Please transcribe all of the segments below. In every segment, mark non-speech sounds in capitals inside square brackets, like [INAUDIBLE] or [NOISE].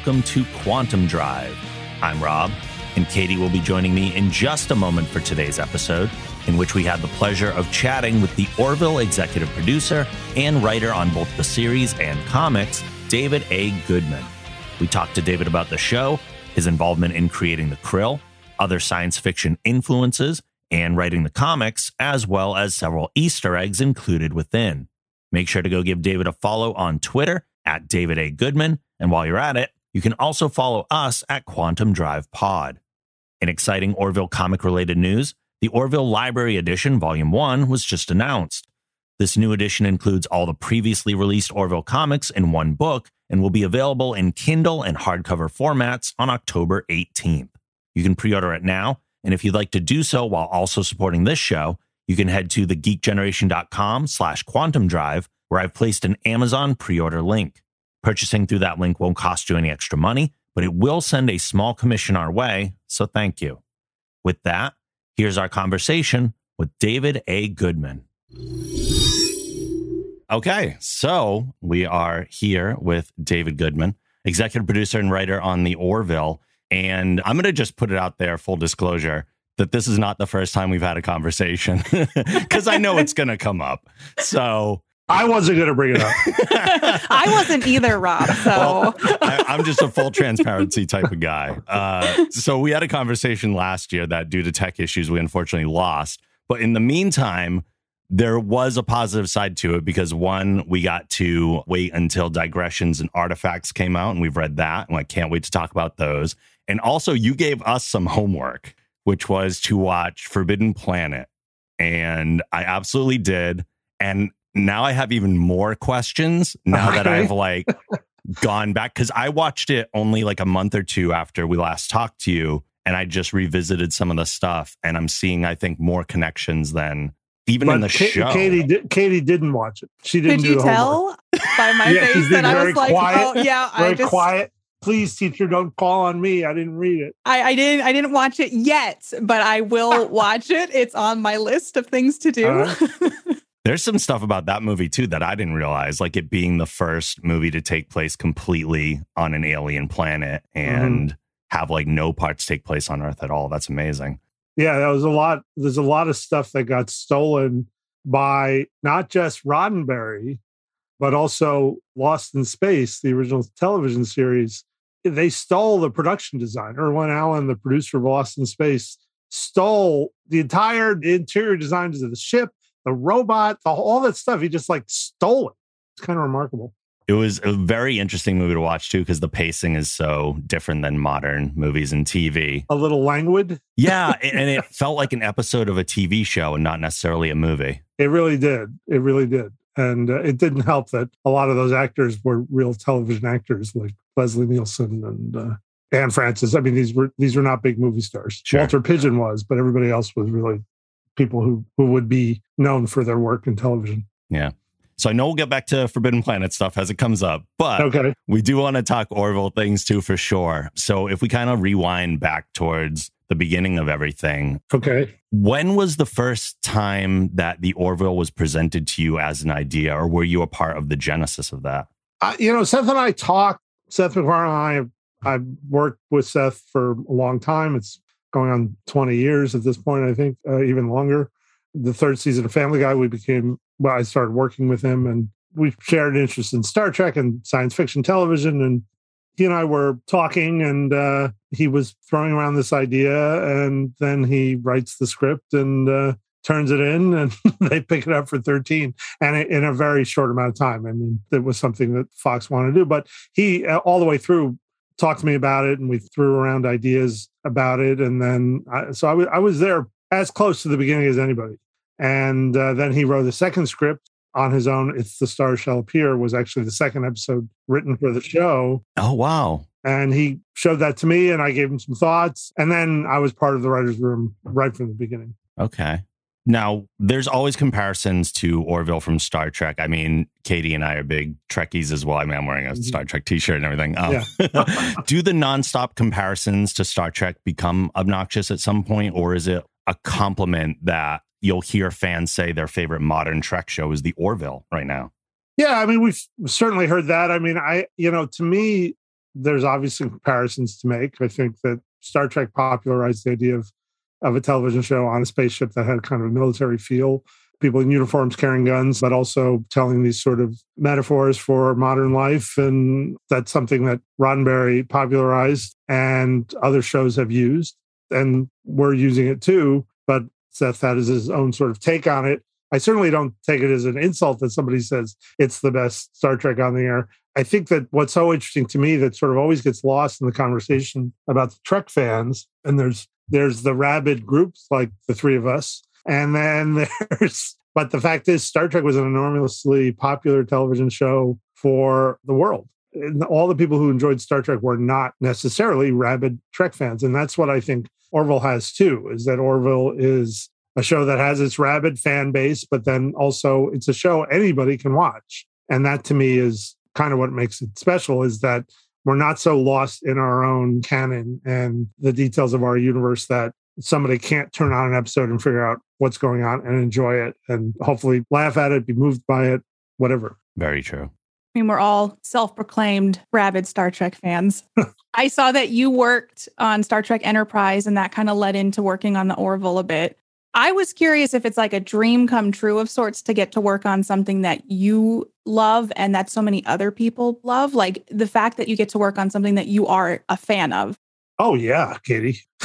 Welcome to Quantum Drive. I'm Rob, and Katie will be joining me in just a moment for today's episode, in which we had the pleasure of chatting with the Orville executive producer and writer on both the series and comics, David A. Goodman. We talked to David about the show, his involvement in creating the Krill, other science fiction influences, and writing the comics, as well as several Easter eggs included within. Make sure to go give David a follow on Twitter at David A. Goodman. And while you're at it, you can also follow us at Quantum Drive Pod. In exciting Orville comic related news, the Orville Library Edition Volume 1 was just announced. This new edition includes all the previously released Orville comics in one book and will be available in Kindle and hardcover formats on October 18th. You can pre order it now, and if you'd like to do so while also supporting this show, you can head to thegeekgeneration.com slash quantum drive, where I've placed an Amazon pre-order link. Purchasing through that link won't cost you any extra money, but it will send a small commission our way, so thank you. With that, here's our conversation with David A. Goodman. Okay, so we are here with David Goodman, executive producer and writer on The Orville. And I'm going to just put it out there, full disclosure, that this is not the first time we've had a conversation [LAUGHS] because I know it's going to come up. So I wasn't going to bring it up. [LAUGHS] I wasn't either, Rob. So well, I, am just a full transparency type of guy. Uh, so we had a conversation last year that due to tech issues, we unfortunately lost. But in the meantime, there was a positive side to it because one, we got to wait until digressions and artifacts came out, and we've read that, and I can't wait to talk about those. And also, you gave us some homework, which was to watch Forbidden Planet, and I absolutely did. And now I have even more questions now okay. that I've like gone back because I watched it only like a month or two after we last talked to you. And I just revisited some of the stuff, and I'm seeing, I think, more connections than even but in the K- show. Katie, did, Katie didn't watch it. She didn't. Could you tell by my [LAUGHS] yeah, face that I was like, quiet, "Oh, yeah." Very I just quiet. Please, teacher, don't call on me. I didn't read it. I, I didn't. I didn't watch it yet, but I will [LAUGHS] watch it. It's on my list of things to do. Uh-huh. [LAUGHS] There's some stuff about that movie too that I didn't realize, like it being the first movie to take place completely on an alien planet mm-hmm. and mm-hmm. have like no parts take place on Earth at all. That's amazing yeah, that was a lot. There's a lot of stuff that got stolen by not just Roddenberry, but also Lost in Space, the original television series. They stole the production designer. Irwin Allen, the producer of Lost in Space, stole the entire interior designs of the ship, the robot, the, all that stuff. He just like stole it. It's kind of remarkable. It was a very interesting movie to watch too because the pacing is so different than modern movies and TV. A little languid. Yeah, and it [LAUGHS] felt like an episode of a TV show and not necessarily a movie. It really did. It really did. And uh, it didn't help that a lot of those actors were real television actors like Leslie Nielsen and uh, Anne Francis. I mean, these were these were not big movie stars. Sure. Walter Pidgeon was, but everybody else was really people who who would be known for their work in television. Yeah. So I know we'll get back to Forbidden Planet stuff as it comes up, but okay. we do want to talk Orville things too for sure. So if we kind of rewind back towards the beginning of everything. Okay. When was the first time that the Orville was presented to you as an idea, or were you a part of the genesis of that? Uh, you know, Seth and I talked. Seth MacFarlane and I, I've worked with Seth for a long time. It's going on 20 years at this point, I think, uh, even longer. The third season of Family Guy, we became well, I started working with him and we shared an interest in Star Trek and science fiction television. And he and I were talking and uh, he was throwing around this idea and then he writes the script and uh, turns it in and [LAUGHS] they pick it up for 13 and in a very short amount of time. I mean, it was something that Fox wanted to do, but he uh, all the way through talked to me about it and we threw around ideas about it. And then, I, so I, w- I was there as close to the beginning as anybody. And uh, then he wrote a second script on his own. It's The Stars Shall Appear was actually the second episode written for the show. Oh, wow. And he showed that to me and I gave him some thoughts. And then I was part of the writer's room right from the beginning. Okay. Now, there's always comparisons to Orville from Star Trek. I mean, Katie and I are big Trekkies as well. I mean, I'm wearing a mm-hmm. Star Trek t shirt and everything. Um, yeah. [LAUGHS] [LAUGHS] do the nonstop comparisons to Star Trek become obnoxious at some point, or is it a compliment that you'll hear fans say their favorite modern Trek show is the Orville right now. Yeah, I mean, we've certainly heard that. I mean, I, you know, to me, there's obviously comparisons to make. I think that Star Trek popularized the idea of of a television show on a spaceship that had kind of a military feel. People in uniforms carrying guns, but also telling these sort of metaphors for modern life. And that's something that Roddenberry popularized and other shows have used. And we're using it too. But Seth had his own sort of take on it. I certainly don't take it as an insult that somebody says it's the best Star Trek on the air. I think that what's so interesting to me that sort of always gets lost in the conversation about the Trek fans, and there's there's the rabid groups like the three of us, and then [LAUGHS] there's but the fact is Star Trek was an enormously popular television show for the world. And all the people who enjoyed Star Trek were not necessarily rabid Trek fans, and that's what I think Orville has too. Is that Orville is a show that has its rabid fan base, but then also it's a show anybody can watch. And that to me is kind of what makes it special is that we're not so lost in our own canon and the details of our universe that somebody can't turn on an episode and figure out what's going on and enjoy it and hopefully laugh at it, be moved by it, whatever. Very true. I mean, we're all self proclaimed rabid Star Trek fans. [LAUGHS] I saw that you worked on Star Trek Enterprise, and that kind of led into working on the Orville a bit. I was curious if it's like a dream come true of sorts to get to work on something that you love and that so many other people love. Like the fact that you get to work on something that you are a fan of. Oh, yeah, Katie. [LAUGHS]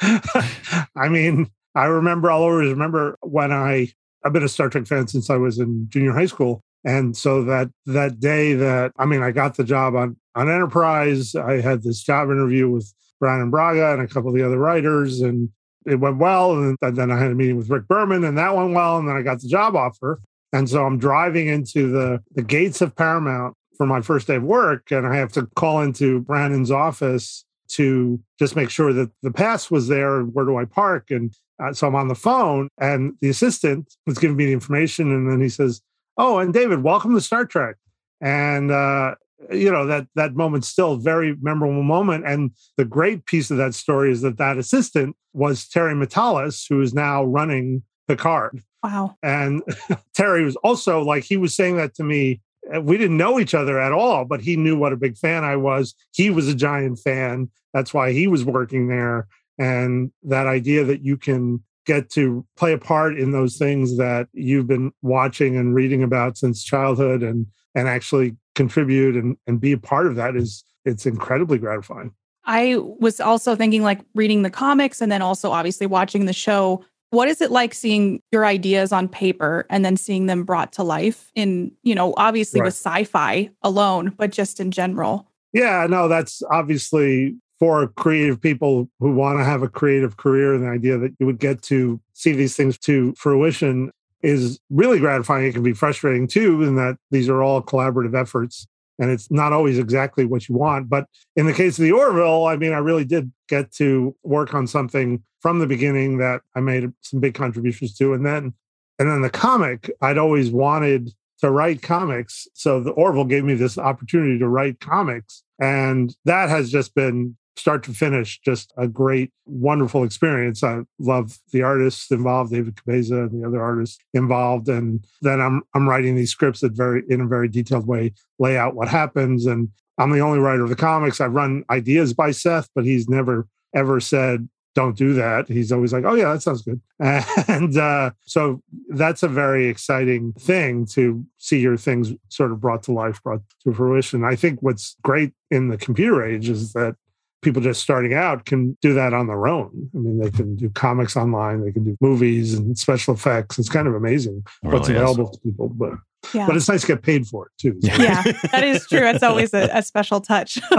I mean, I remember, I'll always remember when I, I've been a Star Trek fan since I was in junior high school. And so that that day that I mean, I got the job on on Enterprise. I had this job interview with Brannon Braga and a couple of the other writers, and it went well. And then I had a meeting with Rick Berman, and that went well. And then I got the job offer. And so I'm driving into the, the gates of Paramount for my first day of work. And I have to call into Brannon's office to just make sure that the pass was there. Where do I park? And uh, so I'm on the phone, and the assistant was giving me the information. And then he says, Oh, and David, welcome to Star Trek. And uh, you know that that moment's still a very memorable moment and the great piece of that story is that that assistant was terry Matalas who is now running Picard wow and [LAUGHS] terry was also like he was saying that to me uh, we didn't know each other at all but he knew what a big fan i was he was a giant fan that's why he was working there and that idea that you can get to play a part in those things that you've been watching and reading about since childhood and and actually contribute and, and be a part of that is it's incredibly gratifying. I was also thinking like reading the comics and then also obviously watching the show. What is it like seeing your ideas on paper and then seeing them brought to life in, you know, obviously right. with sci-fi alone, but just in general? Yeah, no, that's obviously for creative people who want to have a creative career and the idea that you would get to see these things to fruition is really gratifying. It can be frustrating too, in that these are all collaborative efforts and it's not always exactly what you want. But in the case of the Orville, I mean, I really did get to work on something from the beginning that I made some big contributions to. And then, and then the comic, I'd always wanted to write comics. So the Orville gave me this opportunity to write comics. And that has just been start to finish, just a great, wonderful experience. I love the artists involved, David Cabeza and the other artists involved. And then I'm I'm writing these scripts that very in a very detailed way lay out what happens. And I'm the only writer of the comics. I've run ideas by Seth, but he's never ever said, don't do that. He's always like, oh, yeah, that sounds good. [LAUGHS] And uh, so that's a very exciting thing to see your things sort of brought to life, brought to fruition. I think what's great in the computer age is that people just starting out can do that on their own. I mean, they can do comics online, they can do movies and special effects. It's kind of amazing really what's available is. to people, but yeah. but it's nice to get paid for it too. So. Yeah, that is true. It's always a, a special touch. [LAUGHS]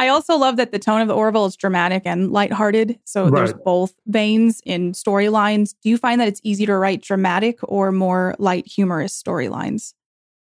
I also love that the tone of the Orville is dramatic and lighthearted. So right. there's both veins in storylines. Do you find that it's easier to write dramatic or more light, humorous storylines?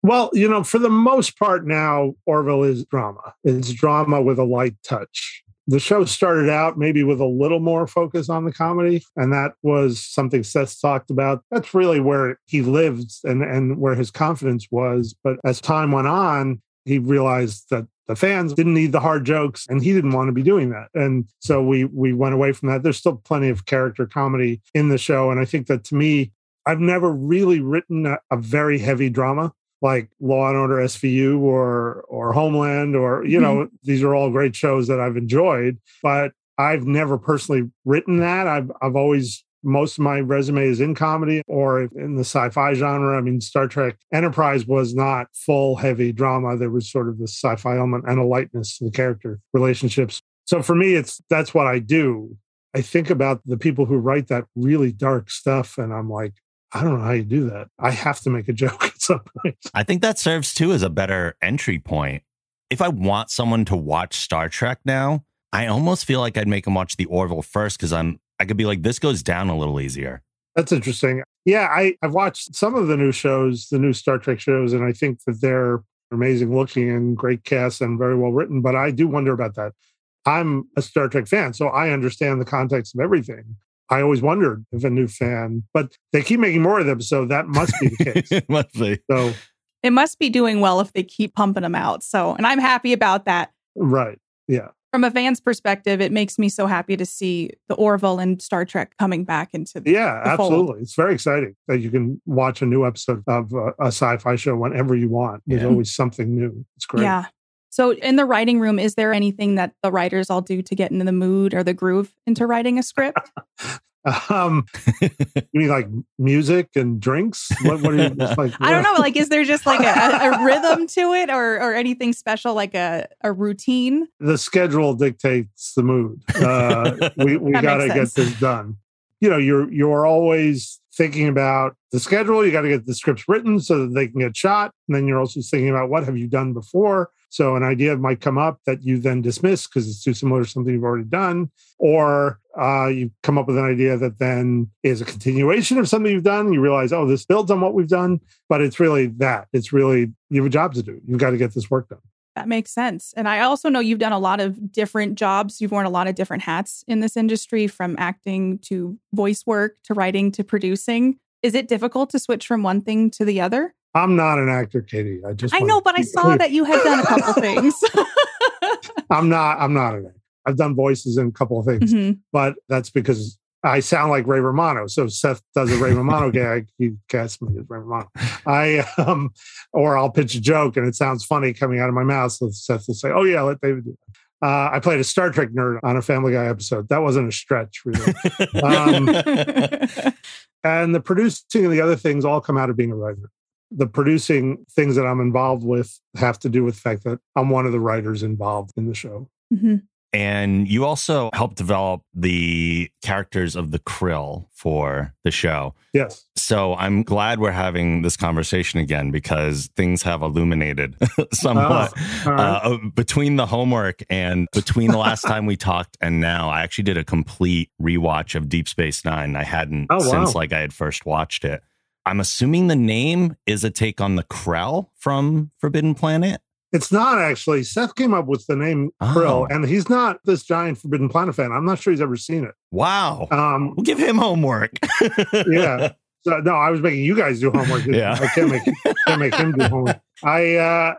Well, you know, for the most part now, Orville is drama. It's drama with a light touch. The show started out maybe with a little more focus on the comedy, and that was something Seth talked about. That's really where he lived and, and where his confidence was. But as time went on, he realized that the fans didn't need the hard jokes and he didn't want to be doing that and so we we went away from that there's still plenty of character comedy in the show and i think that to me i've never really written a, a very heavy drama like Law and Order SVU or or Homeland or you know mm-hmm. these are all great shows that I've enjoyed, but I've never personally written that. I've I've always most of my resume is in comedy or in the sci-fi genre. I mean, Star Trek Enterprise was not full heavy drama. There was sort of the sci-fi element and a lightness to the character relationships. So for me, it's that's what I do. I think about the people who write that really dark stuff, and I'm like, I don't know how you do that. I have to make a joke some point. I think that serves too as a better entry point. If I want someone to watch Star Trek now, I almost feel like I'd make them watch the Orville first because I'm I could be like, this goes down a little easier. That's interesting. Yeah, I, I've watched some of the new shows, the new Star Trek shows, and I think that they're amazing looking and great cast and very well written. But I do wonder about that. I'm a Star Trek fan, so I understand the context of everything. I always wondered if a new fan, but they keep making more of them, so that must be the case. it [LAUGHS] must be. So it must be doing well if they keep pumping them out. So, and I'm happy about that. Right. Yeah from a fan's perspective, it makes me so happy to see the Orville and Star Trek coming back into the yeah, the absolutely. Fold. It's very exciting that you can watch a new episode of a, a sci-fi show whenever you want. There's yeah. always something new. It's great. Yeah. So, in the writing room, is there anything that the writers all do to get into the mood or the groove into writing a script? [LAUGHS] Um, you mean like music and drinks? What, what are you like? [LAUGHS] I don't know. Like, is there just like a, a, [LAUGHS] rhythm to it, or or anything special, like a a routine? The schedule dictates the mood. Uh, we we got to get this done. You know, you're you're always thinking about the schedule. You got to get the scripts written so that they can get shot. And then you're also thinking about what have you done before. So an idea might come up that you then dismiss because it's too similar to something you've already done, or uh, you come up with an idea that then is a continuation of something you've done. You realize, oh, this builds on what we've done, but it's really that. It's really you have a job to do. You've got to get this work done. That makes sense. And I also know you've done a lot of different jobs. You've worn a lot of different hats in this industry from acting to voice work to writing to producing. Is it difficult to switch from one thing to the other? I'm not an actor, Katie. I just I know, but I saw clear. that you had done a couple [LAUGHS] things. I'm not I'm not an actor. I've done voices in a couple of things, mm-hmm. but that's because I sound like Ray Romano. So Seth does a Ray Romano [LAUGHS] gag, he casts me as Ray Romano. I um, or I'll pitch a joke and it sounds funny coming out of my mouth. So Seth will say, "Oh yeah, let David do it." Uh, I played a Star Trek nerd on a Family Guy episode. That wasn't a stretch, really. [LAUGHS] um, and the producing and the other things all come out of being a writer. The producing things that I'm involved with have to do with the fact that I'm one of the writers involved in the show. Mm-hmm. And you also helped develop the characters of the Krill for the show. Yes. So I'm glad we're having this conversation again because things have illuminated [LAUGHS] somewhat oh, right. uh, between the homework and between the last time we talked and now. I actually did a complete rewatch of Deep Space Nine. I hadn't oh, wow. since like I had first watched it. I'm assuming the name is a take on the Krell from Forbidden Planet. It's not actually. Seth came up with the name oh. Krill, and he's not this giant Forbidden Planet fan. I'm not sure he's ever seen it. Wow. Um, we'll give him homework. [LAUGHS] yeah. So, no, I was making you guys do homework. [LAUGHS] Yeah. I can't make can't make him do homework. I uh,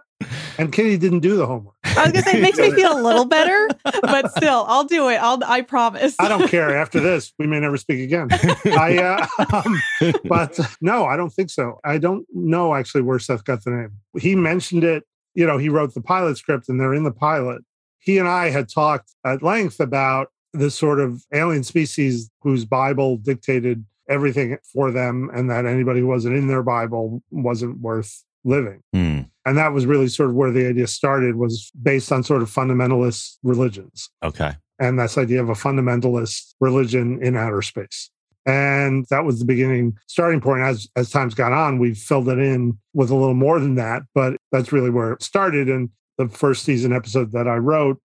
and Kitty didn't do the homework. I was gonna say it makes me feel a little better, but [LAUGHS] still, I'll do it. I'll I promise. I don't care. After this, we may never speak again. I uh, um, but no, I don't think so. I don't know actually where Seth got the name. He mentioned it you know, he wrote the pilot script and they're in the pilot. He and I had talked at length about this sort of alien species whose Bible dictated everything for them and that anybody who wasn't in their Bible wasn't worth living. Mm. And that was really sort of where the idea started was based on sort of fundamentalist religions. Okay. And this idea of a fundamentalist religion in outer space. And that was the beginning starting point. As as time's gone on, we've filled it in with a little more than that, but that's really where it started. And the first season episode that I wrote,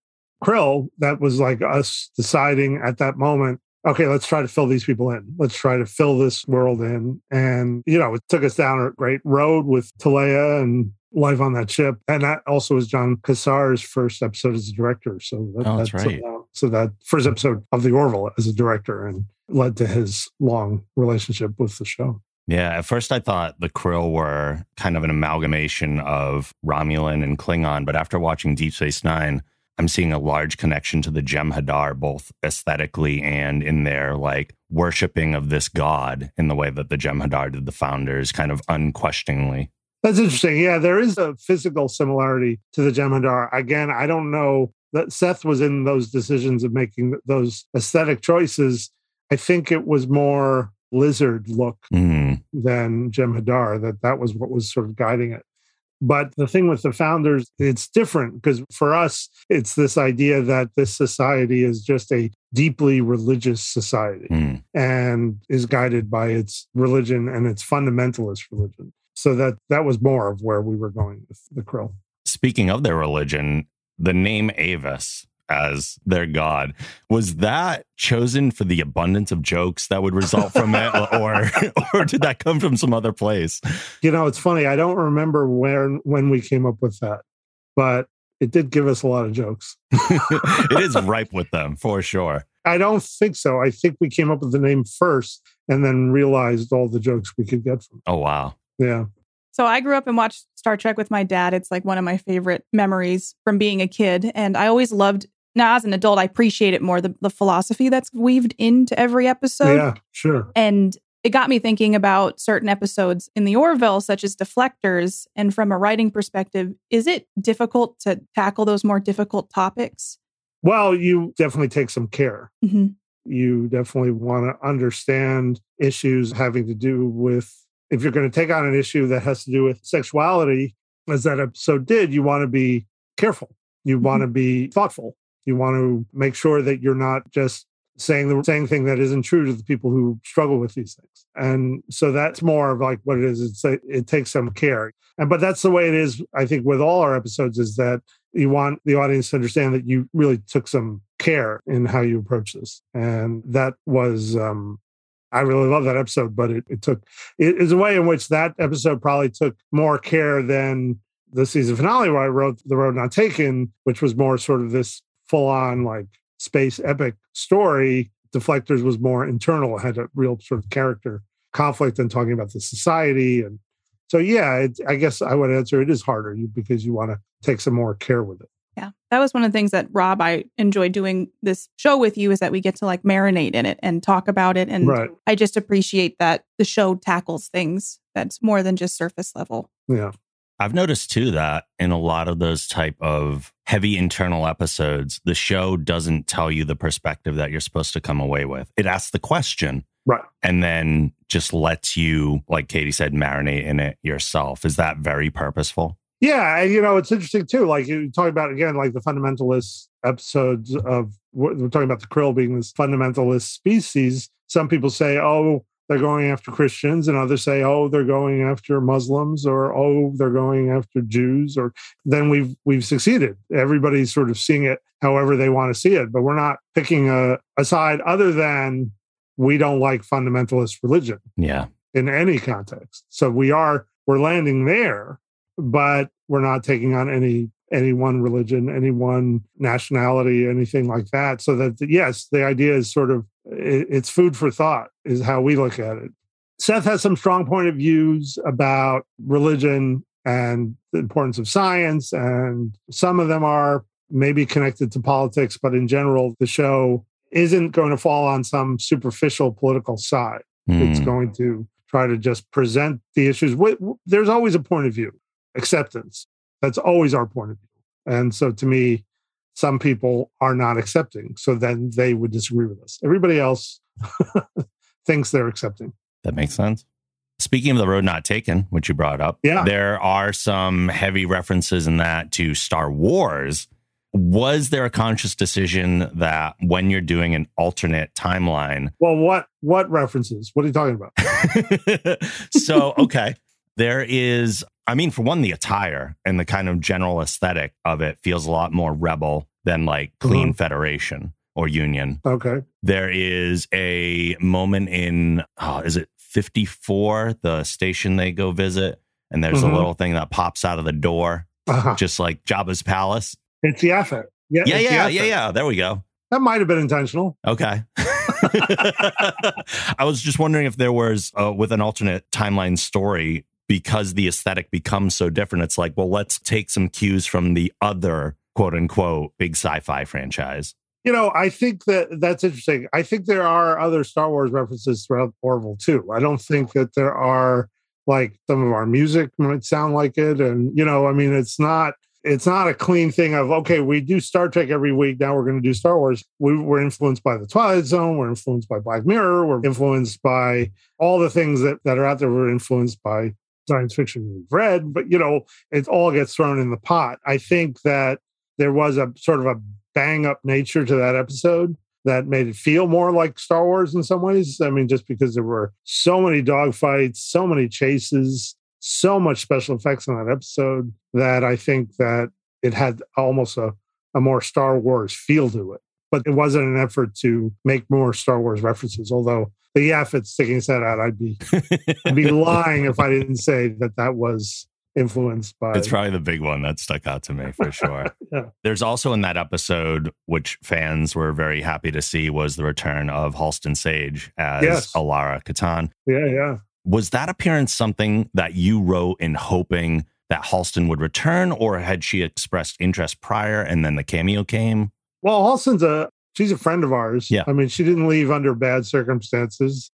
Krill, that was like us deciding at that moment, okay, let's try to fill these people in. Let's try to fill this world in. And, you know, it took us down a great road with Teleya and life on that ship. And that also was Jon Cassar's first episode as a director. So that, oh, that's, that's right. Uh, so that first episode of The Orville as a director. And led to his long relationship with the show. Yeah, at first I thought the Krill were kind of an amalgamation of Romulan and Klingon, but after watching Deep Space Nine, I'm seeing a large connection to the Jem'Hadar, both aesthetically and in their like worshiping of this god in the way that the Jem'Hadar did the founders, kind of unquestioningly. That's interesting. Yeah, there is a physical similarity to the Jem'Hadar. Again, I don't know that Seth was in those decisions of making those aesthetic choices. I think it was more lizard look Mm. than Jem'Hadar, that that was what was sort of guiding it. But the thing with the founders, it's different because for us, it's this idea that this society is just a deeply religious society Mm. and is guided by its religion and its fundamentalist religion. So that that was more of where we were going with the krill. Speaking of their religion, the name Avis as their god was that chosen for the abundance of jokes that would result from it, [LAUGHS] or or did that come from some other place? You know, it's funny. I don't remember when when we came up with that, but it did give us a lot of jokes. [LAUGHS] [LAUGHS] it is ripe with them for sure. I don't think so. I think we came up with the name first and then realized all the jokes we could get from. it. Oh wow. Yeah. So I grew up and watched Star Trek with my dad. It's like one of my favorite memories from being a kid. And I always loved, now as an adult, I appreciate it more the, the philosophy that's weaved into every episode. yeah, sure. And it got me thinking about certain episodes in the Orville, such as Deflectors. And from a writing perspective, is it difficult to tackle those more difficult topics? Well, you definitely take some care. hmm You definitely want to understand issues having to do with if you're going to take on an issue that has to do with sexuality, as that episode did, you want to be careful. You want to be thoughtful. You want to make sure that you're not just saying the saying thing that isn't true to the people who struggle with these things. And so that's more of like what it is. It's a, it takes some care. And but that's the way it is. I think with all our episodes is that you want the audience to understand that you really took some care in how you approach this. And that was um I really love that episode, but it, it took it is a way in which that episode probably took more care than the season finale where I wrote The Road Not Taken, which was more sort of this full on like space epic story. Deflectors was more internal, had a real sort of character conflict and talking about the society. And so, yeah, it, I guess I would answer it is harder because you want to take some more care with it. Yeah. That was one of the things that Rob, I enjoy doing this show with you is that we get to like marinate in it and talk about it. And Right. I just appreciate that the show tackles things that's more than just surface level. Yeah. I've noticed too that in a lot of those type of heavy internal episodes, the show doesn't tell you the perspective that you're supposed to come away with. It asks the question Right. and then just lets you, like Katie said, marinate in it yourself. Is that very purposeful? Yeah, and you know it's interesting too. Like you talk about again, like the fundamentalist episodes of we're we're talking about the krill being this fundamentalist species. Some people say, "Oh, they're going after Christians," and others say, "Oh, they're going after Muslims," or "Oh, they're going after Jews." Or then we've we've succeeded. Everybody's sort of seeing it however they want to see it, but we're not picking a, a side other than we don't like fundamentalist religion Yeah. in any context. So we are we're landing there, but we're not taking on any any one religion, any one nationality, anything like that. So that yes, the idea is sort of it's food for thought is how we look at it. Seth has some strong point of views about religion and the importance of science, and some of them are maybe connected to politics, but in general, the show isn't going to fall on some superficial political side it's Hmm. going to try to just present the issues. There's always a point of view, acceptance. That's always our point of view. And so to me, some people are not accepting. So then they would disagree with us. Everybody else [LAUGHS] thinks they're accepting. That makes sense. Speaking of the road not taken, which you brought up, Yeah. there are some heavy references in that to Star Wars. Was there a conscious decision that when you're doing an alternate timeline, Well, what what references? What are you talking about? [LAUGHS] so okay there is i mean for one the attire and the kind of general aesthetic of it feels a lot more rebel than like clean Mhm. federation or union Okay. there is a moment in oh, is it 54 the station they go visit and there's Mhm. a little thing that pops out of the door Uh-huh. just like jabba's palace It's the effort. Yeah, yeah yeah yeah yeah there we go That might have been intentional. Okay. [LAUGHS] [LAUGHS] I was just wondering if there was, uh, with an alternate timeline story, because the aesthetic becomes so different, it's like, well, let's take some cues from the other quote unquote big sci fi franchise. You know, I think that that's interesting. I think there are other Star Wars references throughout Orville too. I don't think that there are like some of our music might sound like it. And, you know, I mean, it's not it's not a clean thing of okay we do star trek every week now we're going to do star wars we, we're influenced by the twilight zone we're influenced by black mirror we're influenced by all the things that, that are out there we're influenced by science fiction we've read but you know it all gets thrown in the pot i think that there was a sort of a bang up nature to that episode that made it feel more like Star Wars in some ways. I mean, just because there were so many dogfights, so many chases, so much special effects in that episode that I think that it had almost a, a more Star Wars feel to it. But it wasn't an effort to make more Star Wars references. Although the yeah, if it's sticking its head out, I'd be I'd be lying if I didn't say that that was influenced by. It's probably the big one that stuck out to me for [LAUGHS] sure. yeah. There's also in that episode, which fans were very happy to see, was the return of Halston Sage as Yes. Alara Kitan. Yeah, yeah. Was that appearance something that you wrote in hoping that Halston would return, or had she expressed interest prior and then the cameo came? Well, Halston's a she's a friend of ours. Yeah. I mean, she didn't leave under bad circumstances.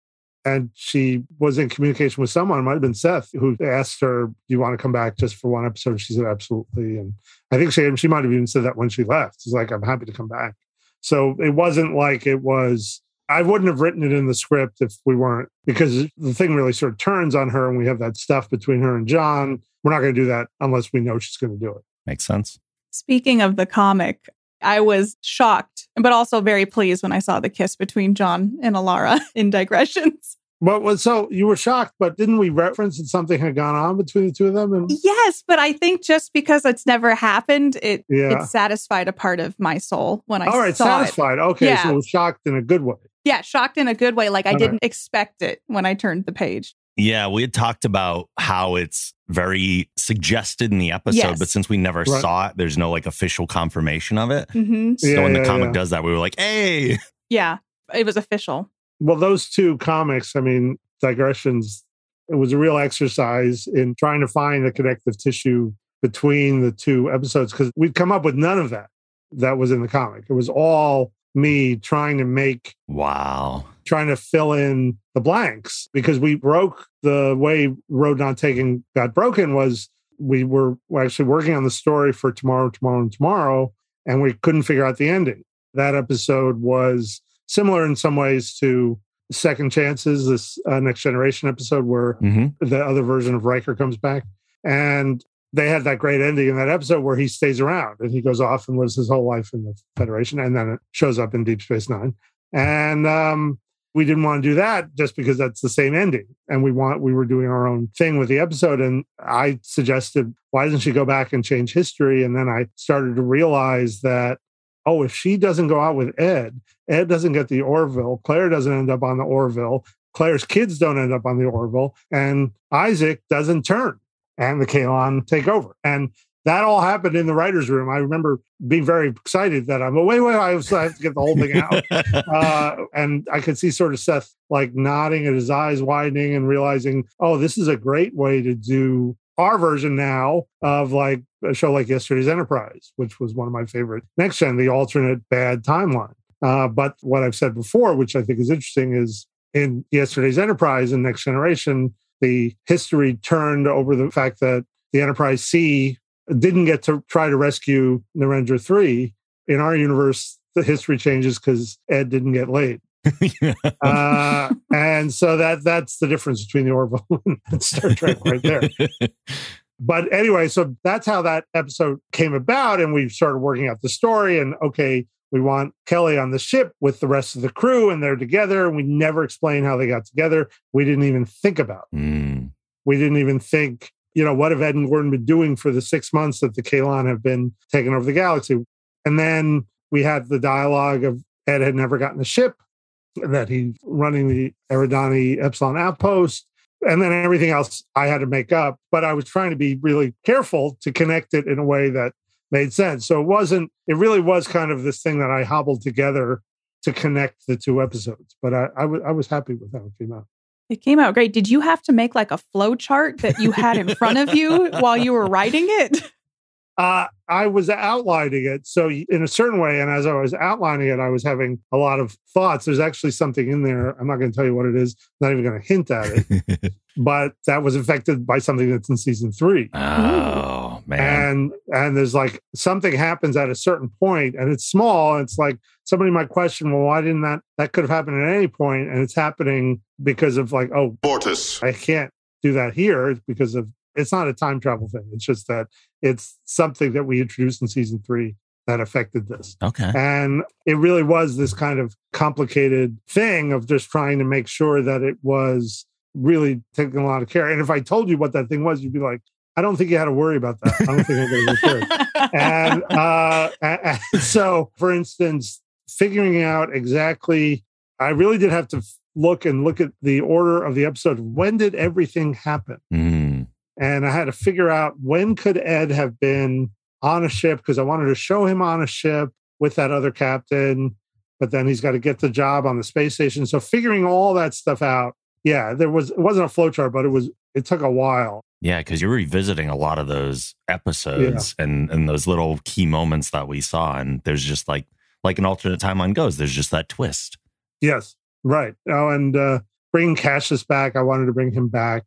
And she was in communication with someone, it might have been Seth, who asked her, Do you want to come back just for one episode? She said, Absolutely. And I think she she might have even said that when she left. She's like, I'm happy to come back. So it wasn't like it was I wouldn't have written it in the script if we weren't because the thing really sort of turns on her and we have that stuff between her and John. We're not going to do that unless we know she's going to do it. Makes sense. Speaking of the comic, I was shocked, but also very pleased when I saw the kiss between John and Alara [LAUGHS] in digressions. But was so you were shocked, but didn't we reference that something had gone on between the two of them? And Yes, but I think just because it's never happened, it Yeah. it satisfied a part of my soul when I all right, saw it. All right, satisfied. Okay, Yeah. so it was shocked in a good way. Yeah, shocked in a good way. Like I didn't expect it when I turned the page. Yeah, we had talked about how it's very suggested in the episode, Yes. but since we never Right. saw it, there's no like official confirmation of it. hmm So Yeah, when the yeah, comic yeah. does that, we were like, hey, [LAUGHS] Yeah, it was official. Well, those two comics, I mean, digressions. It was a real exercise in trying to find the connective tissue between the two episodes because we'd come up with none of that that was in the comic. It was all me trying to make wow. trying to fill in the blanks because we broke the way Road Not Taken got broken was we were actually working on the story for tomorrow, tomorrow, and tomorrow, and we couldn't figure out the ending. That episode was similar in some ways to Second Chances, this uh, Next Generation episode where hmm the other version of Riker comes back. And they had that great ending in that episode where he stays around and he goes off and lives his whole life in the Federation. And then it shows up in Deep Space Nine. And um, we didn't want to do that just because that's the same ending. And we want we were doing our own thing with the episode. And I suggested, why doesn't she go back and change history? And then I started to realize that, oh, if she doesn't go out with Ed, Ed doesn't get the Orville, Claire doesn't end up on the Orville, Claire's kids don't end up on the Orville, and Isaac doesn't turn, and the Kaylon take over. And that all happened in the writer's room. I remember being very excited that I'm, oh, wait, wait, I have to get the whole thing out. [LAUGHS] uh, and I could see sort of Seth like nodding and his eyes widening and realizing, oh, this is a great way to do our version now of like a show like Yesterday's Enterprise, which was one of my favorite next gen, the alternate bad timeline. Uh, but what I've said before, which I think is interesting, is in Yesterday's Enterprise and Next Generation, the history turned over the fact that the Enterprise C didn't get to try to rescue Narendra 3. In our universe, the history changes because Ed didn't get laid. [LAUGHS] Uh, and so that that's the difference between the Orville [LAUGHS] and Star Trek right there. [LAUGHS] But anyway, so that's how that episode came about. And we started working out the story. And okay, we want Kelly on the ship with the rest of the crew, and they're together. And we never explain how they got together. We didn't even think about. Mm. We didn't even think, you know, what have Ed and Gordon been doing for the six months that the Kaylon have been taking over the galaxy? And then we had the dialogue of Ed had never gotten a ship, that he's running the Eridani Epsilon outpost, and then everything else I had to make up. But I was trying to be really careful to connect it in a way that made sense. So it wasn't, it really was kind of this thing that I hobbled together to connect the two episodes. But I, I, w- I was happy with how it came out. It came out great. Did you have to make like a flow chart that you had in front of you [LAUGHS] while you were writing it? Uh, I was outlining it. So, in a certain way, and as I was outlining it, I was having a lot of thoughts. There's actually something in there. I'm not going to tell you what it is, not even going to hint at it. [LAUGHS] but that was affected by something that's in season three. Oh man. And and there's like something happens at a certain point, and it's small. And it's like somebody might question, well, why didn't that that could have happened at any point, and it's happening because of like, oh, Mortis. I can't do that here because of it's not a time travel thing. It's just that it's something that we introduced in season three that affected this. okay. And it really was this kind of complicated thing of just trying to make sure that it was really taking a lot of care. And if I told you what that thing was, you'd be like, I don't think you had to worry about that. I don't think I'm going to care. And, uh, and and so, for instance, figuring out exactly, I really did have to look and look at the order of the episode. When did everything happen? Mm. and I had to figure out when could Ed have been on a ship because I wanted to show him on a ship with that other captain, but then he's got to get the job on the space station. So figuring all that stuff out, yeah, there was it wasn't a flowchart, but it was it took a while. Yeah, because you're revisiting a lot of those episodes and and those little key moments that we saw, and there's just like like an alternate timeline goes. There's just that twist. Yes, right. Oh, and uh, bringing Cassius back, I wanted to bring him back.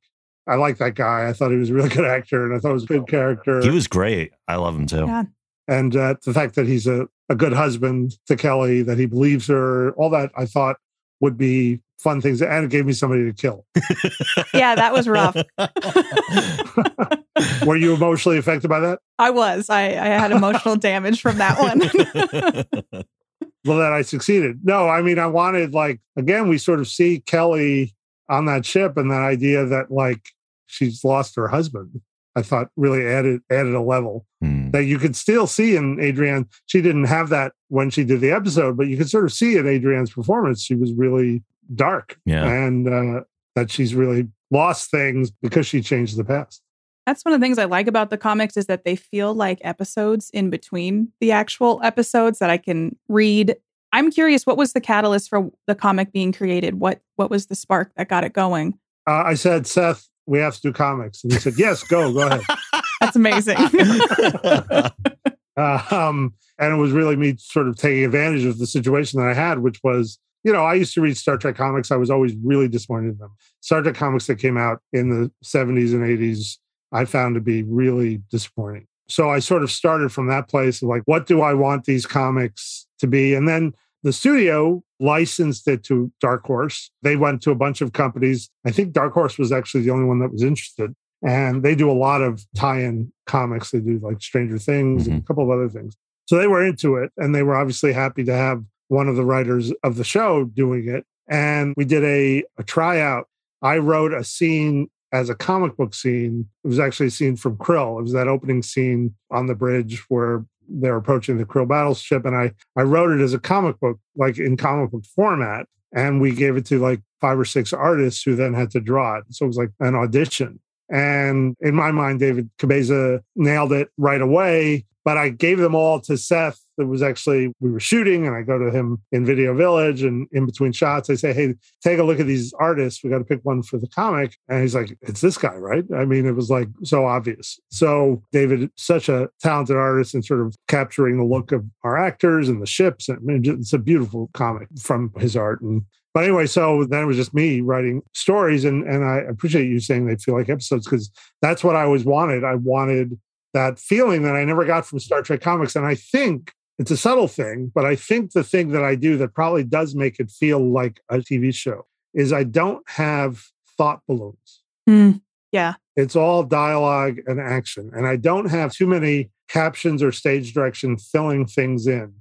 I like that guy. I thought he was a really good actor, and I thought it was a good character. He was great. I love him too. Yeah. and uh, the fact that he's a, a good husband to Kelly, that he believes her, all that I thought would be fun things. And it gave me somebody to kill. [LAUGHS] Yeah, that was rough. [LAUGHS] Were you emotionally affected by that? I was. I, I had emotional [LAUGHS] damage from that one. Well, that I succeeded. No, I mean, I wanted, like, again, we sort of see Kelly on that ship and that idea that, like, she's lost her husband. I thought really added added a level Hmm. that you could still see in Adrianne. She didn't have that when she did the episode, but you could sort of see in Adrianne's performance. She was really dark Yeah. and uh, that she's really lost things because she changed the past. That's one of the things I like about the comics is that they feel like episodes in between the actual episodes that I can read. I'm curious, what was the catalyst for the comic being created? What what was the spark that got it going? Uh, I said, Seth, we have to do comics. And he said, Yes, go, go ahead. [LAUGHS] That's amazing. Uh, [LAUGHS] [LAUGHS] um, and it was really me sort of taking advantage of the situation that I had, which was, you know, I used to read Star Trek comics. I was always really disappointed in them. Star Trek comics that came out in the 70s and 80s, I found to be really disappointing. So I sort of started from that place of like, what do I want these comics to be? And then the studio licensed it to Dark Horse. They went to a bunch of companies. I think Dark Horse was actually the only one that was interested. And they do a lot of tie in comics. They do like Stranger Things and mm-hmm. a couple of other things. So they were into it and they were obviously happy to have one of the writers of the show doing it. And we did a, a tryout. I wrote a scene as a comic book scene. It was actually a scene from Krill. It was that opening scene on the bridge where they're approaching the Krill battleship. And I, I wrote it as a comic book, like in comic book format. And we gave it to like five or six artists who then had to draw it. So it was like an audition. And in my mind, David Cabeza nailed it right away. But I gave them all to Seth. It was actually, we were shooting, and I go to him in Video Village. And in between shots, I say, Hey, take a look at these artists. We got to pick one for the comic. And he's like, It's this guy, right? I mean, it was like so obvious. So, David, such a talented artist and sort of capturing the look of our actors and the ships. I mean, it's a beautiful comic from his art. And but anyway, so then it was just me writing stories, and and I appreciate you saying they feel like episodes because that's what I always wanted. I wanted that feeling that I never got from Star Trek comics, and I think it's a subtle thing, but I think the thing that I do that probably does make it feel like a TV show is I don't have thought balloons. Hmm. Yeah. It's all dialogue and action, and I don't have too many captions or stage direction filling things in.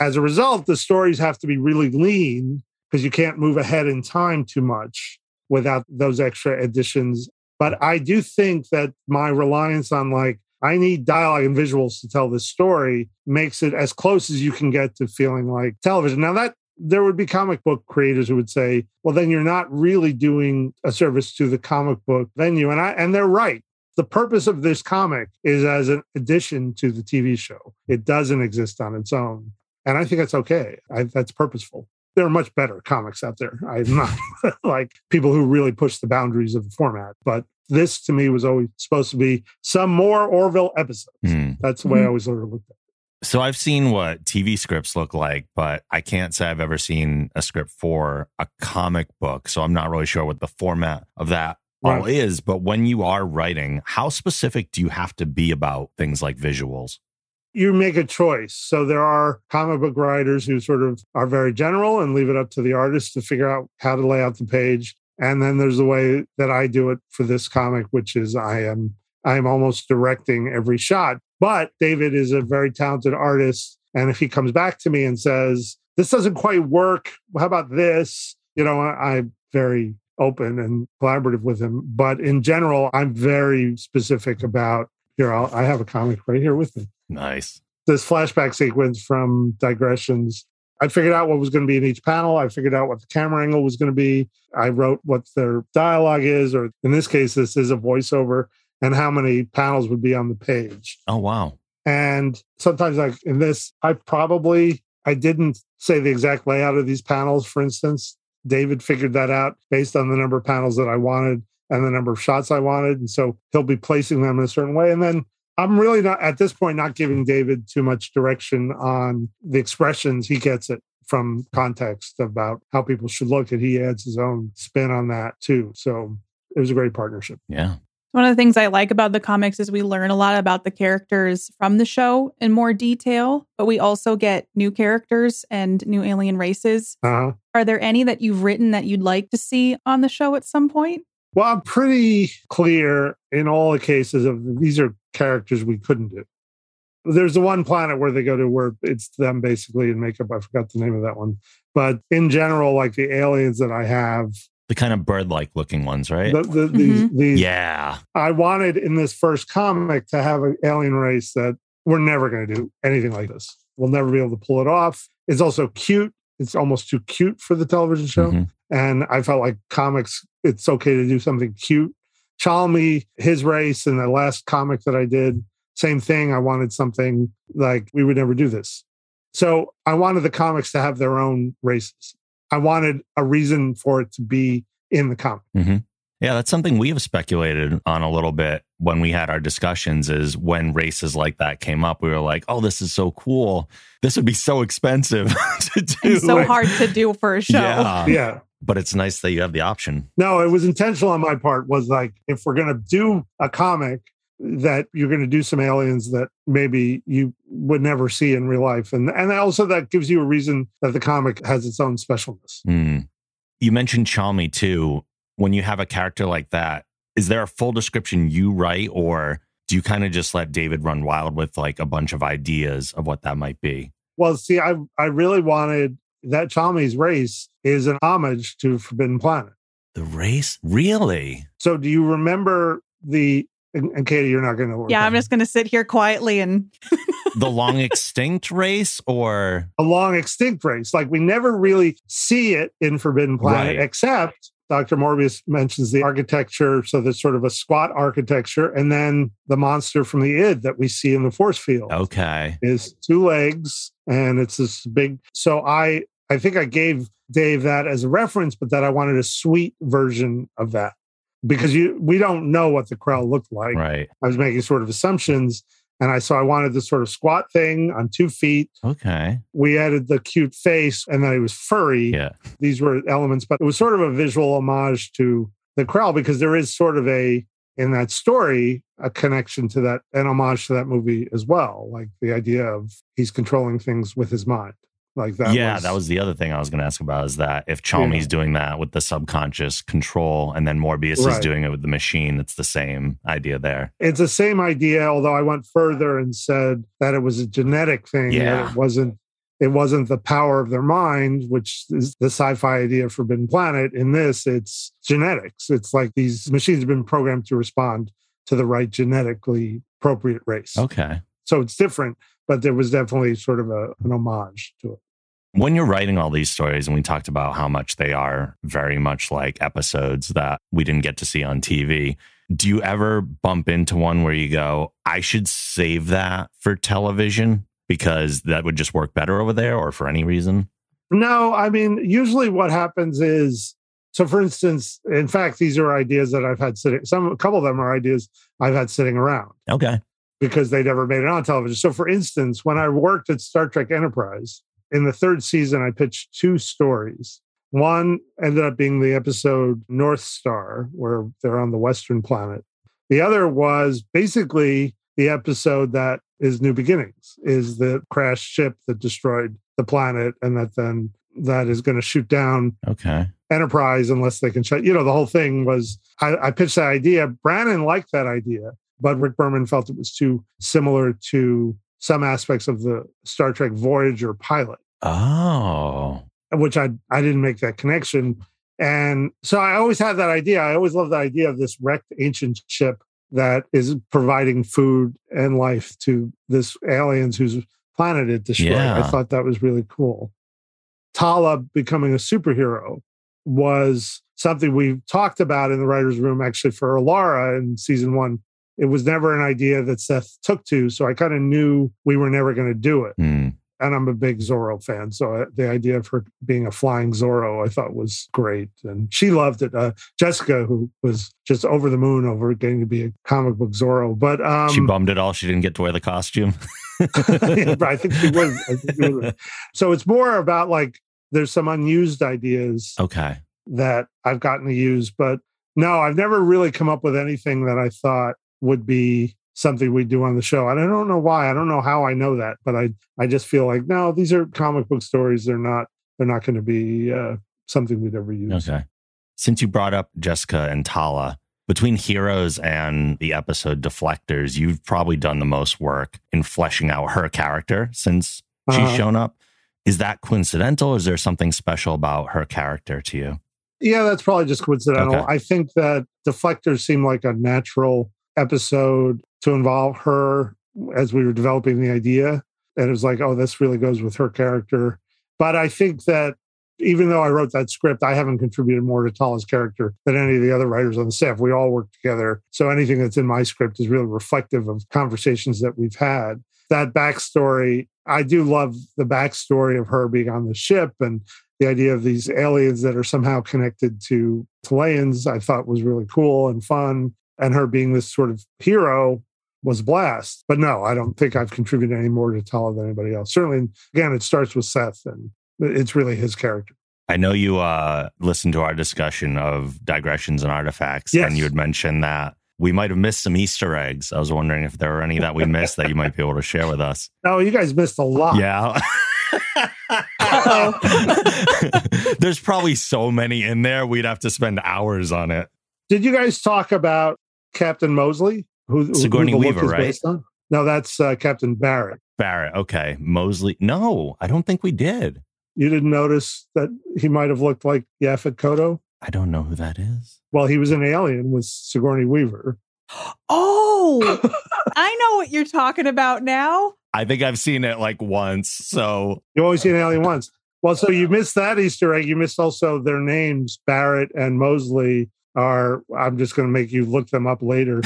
As a result, the stories have to be really lean because you can't move ahead in time too much without those extra additions. But I do think that my reliance on like, I need dialogue and visuals to tell this story makes it as close as you can get to feeling like television. Now, that there would be comic book creators who would say, well, then you're not really doing a service to the comic book venue. And I and they're right. The purpose of this comic is as an addition to the TV show. It doesn't exist on its own. And I think that's okay. I, that's purposeful there are much better comics out there. I'm not [LAUGHS] like people who really push the boundaries of the format, but this to me was always supposed to be some more Orville episode. Hmm. That's the way I always sort of looked at it. So I've seen what TV scripts look like, but I can't say I've ever seen a script for a comic book. So I'm not really sure what the format of that all is. But when you are writing, how specific do you have to be about things like visuals? you make a choice. So there are comic book writers who sort of are very general and leave it up to the artist to figure out how to lay out the page. And then there's the way that I do it for this comic, which is I am I am almost directing every shot. But David is a very talented artist. And if he comes back to me and says, this doesn't quite work, how about this? You know, I, I'm very open and collaborative with him. But in general, I'm very specific about here, I'll, I have a comic right here with me Nice. this flashback sequence from digressions i figured out what was going to be in each panel. I figured out what the camera angle was going to be. I wrote what their dialogue is or in this case this is a voiceover and how many panels would be on the page. Oh, wow. and sometimes like in this i probably i didn't say the exact layout of these panels. For instance david figured that out based on the number of panels that i wanted and the number of shots i wanted and so he'll be placing them in a certain way. And then i'm really not at this point not giving david too much direction on the expressions he gets it from context about how people should look and he adds his own spin on that too so it was a great partnership Yeah. One of the things I like about the comics is we learn a lot about the characters from the show in more detail, but we also get new characters and new alien races. uh-huh. Are there any that you've written that you'd like to see on the show at some point? Well, I'm pretty clear in all the cases of these are characters we couldn't do. There's the one planet where they go to where it's them basically in makeup. I forgot the name of that one. But in general, like the aliens that I have, The kind of bird like looking ones, right? the, the, these, these yeah. I wanted in this first comic to have an alien race that we're never going to do anything like this. We'll never be able to pull it off. It's also cute. It's almost too cute for the television show. Mhm. And I felt like comics, it's okay to do something cute. Chalmy, his race, in the last comic that I did, same thing. I wanted something like we would never do this. So I wanted the comics to have their own races. I wanted a reason for it to be in the comic. Mm-hmm. Yeah, that's something we have speculated on a little bit when we had our discussions is when races like that came up, we were like, oh, this is so cool. This would be so expensive [LAUGHS] to do. And so like- hard to do for a show. Yeah. yeah. But it's nice that you have the option. No, it was intentional on my part. Was like if we're gonna do a comic, that you're gonna do some aliens that maybe you would never see in real life, and and also that gives you a reason that the comic has its own specialness. Mm. You mentioned Chalmy too. When you have a character like that, is there a full description you write, or do you kind of just let David run wild with like a bunch of ideas of what that might be? Well, see, I I really wanted that Chalmy's race is an homage to Forbidden Planet. The race? Really? So, do you remember the? And, and Katie, you're not going to know. what we're Yeah, I'm just going to sit here quietly and [LAUGHS] The long extinct race, or a long extinct race. Like we never really see it in Forbidden Planet, Right. except Dr. Morbius mentions the architecture. So there's sort of a squat architecture, and then the monster from the id that we see in the force field okay? is two legs, and it's this big. So I I think I gave Dave that as a reference, but that I wanted a sweet version of that because you we don't know what the Krell looked like. Right. I was making sort of assumptions. And I so I wanted this sort of squat thing on two feet Okay. we added the cute face and then he was furry. Yeah. These were elements, but it was sort of a visual homage to the Krell because there is sort of a in that story a connection to that an homage to that movie as well. Like the idea of he's controlling things with his mind. Like that. yeah, that was the other thing I was going to ask about is that if Chalmy's Yeah. doing that with the subconscious control and then Morbius is doing it with the machine, it's the same idea there. it's the same idea, although I went further and said that it was a genetic thing. Yeah. it wasn't it wasn't the power of their mind, which is the sci-fi idea of Forbidden Planet. In this, it's genetics. It's like these machines have been programmed to respond to the right genetically appropriate race. Okay. So it's different, but there was definitely sort of a, an homage to it. When you're writing all these stories, and we talked about how much they are very much like episodes that we didn't get to see on TV, do you ever bump into one where you go, I should save that for television because that would just work better over there or for any reason? No, I mean, usually what happens is so for instance, in fact, these are ideas that I've had sitting some a couple of them are ideas I've had sitting around. Okay. because they never made it on television. So, for instance, when I worked at Star Trek Enterprise in the third season, I pitched two stories One ended up being the episode North Star, where they're on the Western planet. The other was basically the episode that is New Beginnings, is the crashed ship that destroyed the planet and that then that is going to shoot down Okay. Enterprise unless they can shut. You know, the whole thing was I, I pitched that idea. Brannon liked that idea, but Rick Berman felt it was too similar to some aspects of the Star Trek Voyager pilot, Oh. which I I didn't make that connection. And so I always had that idea. I always loved the idea of this wrecked ancient ship that is providing food and life to this aliens whose planet it destroyed. I thought that was really cool. Tala becoming a superhero was something we talked about in the writer's room actually for Alara in season one. It was never an idea that Seth took to. So I kind of knew we were never going to do it. Hmm. And I'm a big Zorro fan. So uh, the idea of her being a flying Zorro, I thought was great. And she loved it. Uh, Jessica, who was just over the moon over getting to be a comic book Zorro. But um, she bummed it all. She didn't get to wear the costume. [LAUGHS] but I think she would. I think she would. [LAUGHS] So it's more about like there's some unused ideas Okay. that I've gotten to use, but no, I've never really come up with anything that I thought would be something we do on the show. And I don't know why. I don't know how I know that, but I I just feel like no, these are comic book stories. They're not they're not going to be uh, something we'd ever use. Okay. Since you brought up Jessica and Tala, between Heroes and the episode Deflectors, you've probably done the most work in fleshing out her character since she's Uh-huh. shown up. Is that coincidental? Is there something special about her character to you? Yeah, that's probably just coincidental. Okay. I think that Deflectors seem like a natural episode to involve her as we were developing the idea. And it was like, oh, this really goes with her character. But I think that even though I wrote that script, I haven't contributed more to Tala's character than any of the other writers on the staff. We all work together. So anything that's in my script is really reflective of conversations that we've had. That backstory, I do love the backstory of her being on the ship and the idea of these aliens that are somehow connected to Xelayans, I thought was really cool and fun. And her being this sort of hero was a blast. But no, I don't think I've contributed any more to Tala than anybody else. Certainly, again, it starts with Seth, and it's really his character. I know you uh, listened to our discussion of digressions and artifacts, Yes. and you had mentioned that we might have missed some Easter eggs. I was wondering if there were any that we missed that you might be able to share with us. No, [LAUGHS] you guys missed a lot. Yeah. [LAUGHS] There's probably so many in there. We'd have to spend hours on it. Did you guys talk about Captain Mosley? Who, who Sigourney the look Weaver, is right? based on? No, that's uh, Captain Barrett. Barrett. Okay. Mosley. No, I don't think we did. You didn't notice that he might have looked like Yaphet Kotto? I don't know who that is. Well, he was an alien with Sigourney Weaver. [GASPS] Oh, [LAUGHS] I know what you're talking about now. I think I've seen it like once. So You only see an alien once. Well, so you missed that Easter egg. You missed also their names, Barrett and Mosley. Are I'm just going to make you look them up later.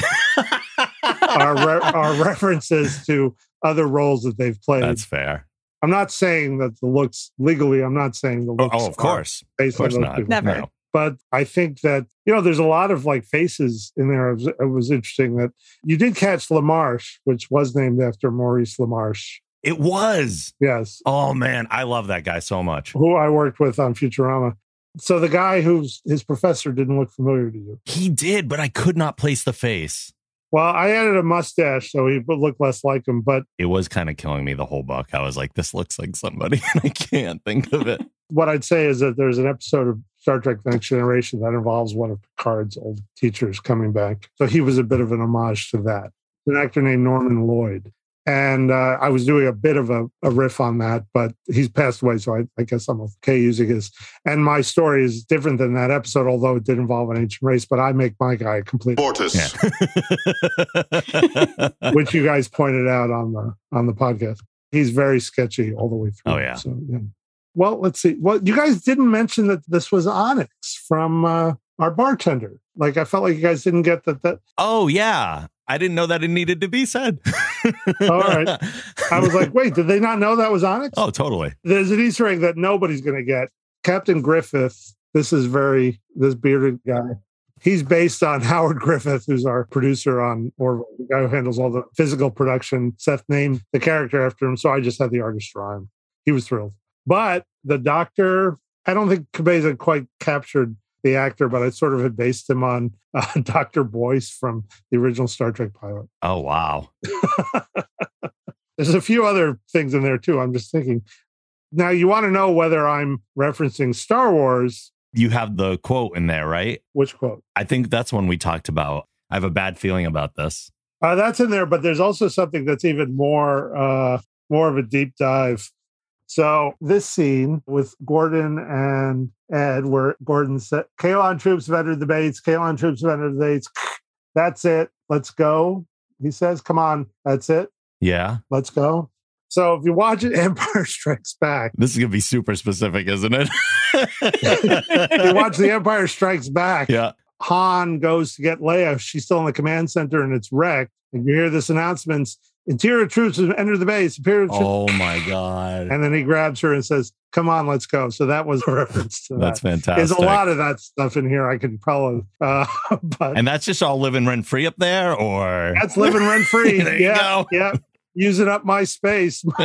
are re- are [LAUGHS] references to other roles that they've played. that's fair. I'm not saying that the looks legally. I'm not saying the Oh, oh looks. oh, of are course. Of based on course those not. people. Never. No. But I think that you know, there's a lot of like faces in there. It was, it was interesting that you did catch Lamarche, which was named after Maurice Lamarche. It was. Yes, Oh man, I love that guy so much. who I worked with on Futurama. So the guy who's his professor didn't look familiar to you. He did, but I could not place the face. Well, I added a mustache so he would look less like him. But It was kind of killing me the whole book. I was like, this looks like somebody, [LAUGHS] and I can't think of it. what I'd say is that there's an episode of Star Trek Next Generation that involves one of Picard's old teachers coming back. So he was a bit of an homage to that. An actor named Norman Lloyd. And uh, I was doing a bit of a, a riff on that, but he's passed away. So I, I guess I'm okay using his. And my story is different than that episode, although it did involve an ancient race. But I make my guy complete, Mortis. Yeah. [LAUGHS] which you guys pointed out on the on the podcast. He's very sketchy all the way through. Oh, yeah. So yeah. Well, let's see. Well, you guys didn't mention that this was Onyx from uh, our bartender. Like I felt like you guys didn't get that. That oh yeah, I didn't know that it needed to be said. All right. I was like, wait, did they not know that was Onyx? oh, totally. There's an Easter egg that nobody's going to get. Captain Griffith. This is very this bearded guy. He's based on Howard Griffith, who's our producer on Orville, the guy who handles all the physical production. Seth named the character after him, so I just had the artist draw him. He was thrilled. But the doctor I don't think Cabeza quite captured the actor, but I sort of had based him on uh, [LAUGHS] Dr. Boyce from the original Star Trek pilot. Oh, wow. [LAUGHS] There's a few other things in there too. I'm just thinking. Now, you want to know whether I'm referencing Star Wars? You have the quote in there, right? Which quote? I think that's one we talked about. I have a bad feeling about this. Uh, that's in there, but there's also something that's even more uh, more of a deep dive. So this scene with Gordon and Ed, where Gordon said, "Kaylon troops have entered the base. Kaylon troops have entered the base. [SNIFFS] That's it. Let's go." He says, "Come on, that's it. Yeah. Let's go." So if you watch it, [LAUGHS] Empire Strikes Back. This is gonna be super specific, isn't it? [LAUGHS] you watch The Empire Strikes Back. Yeah. Han goes to get Leia. She's still in the command center and it's wrecked. And you hear this announcement Interior troops have entered the base. Imperial troops. Oh my God. And then he grabs her and says, Come on, let's go. So that was a reference to That's that. fantastic. There's a lot of that stuff in here I could probably, uh, [LAUGHS] but and that's just all living rent free up there, or that's living rent free. [LAUGHS] There you yeah. go. Yeah. Using up my space. [LAUGHS]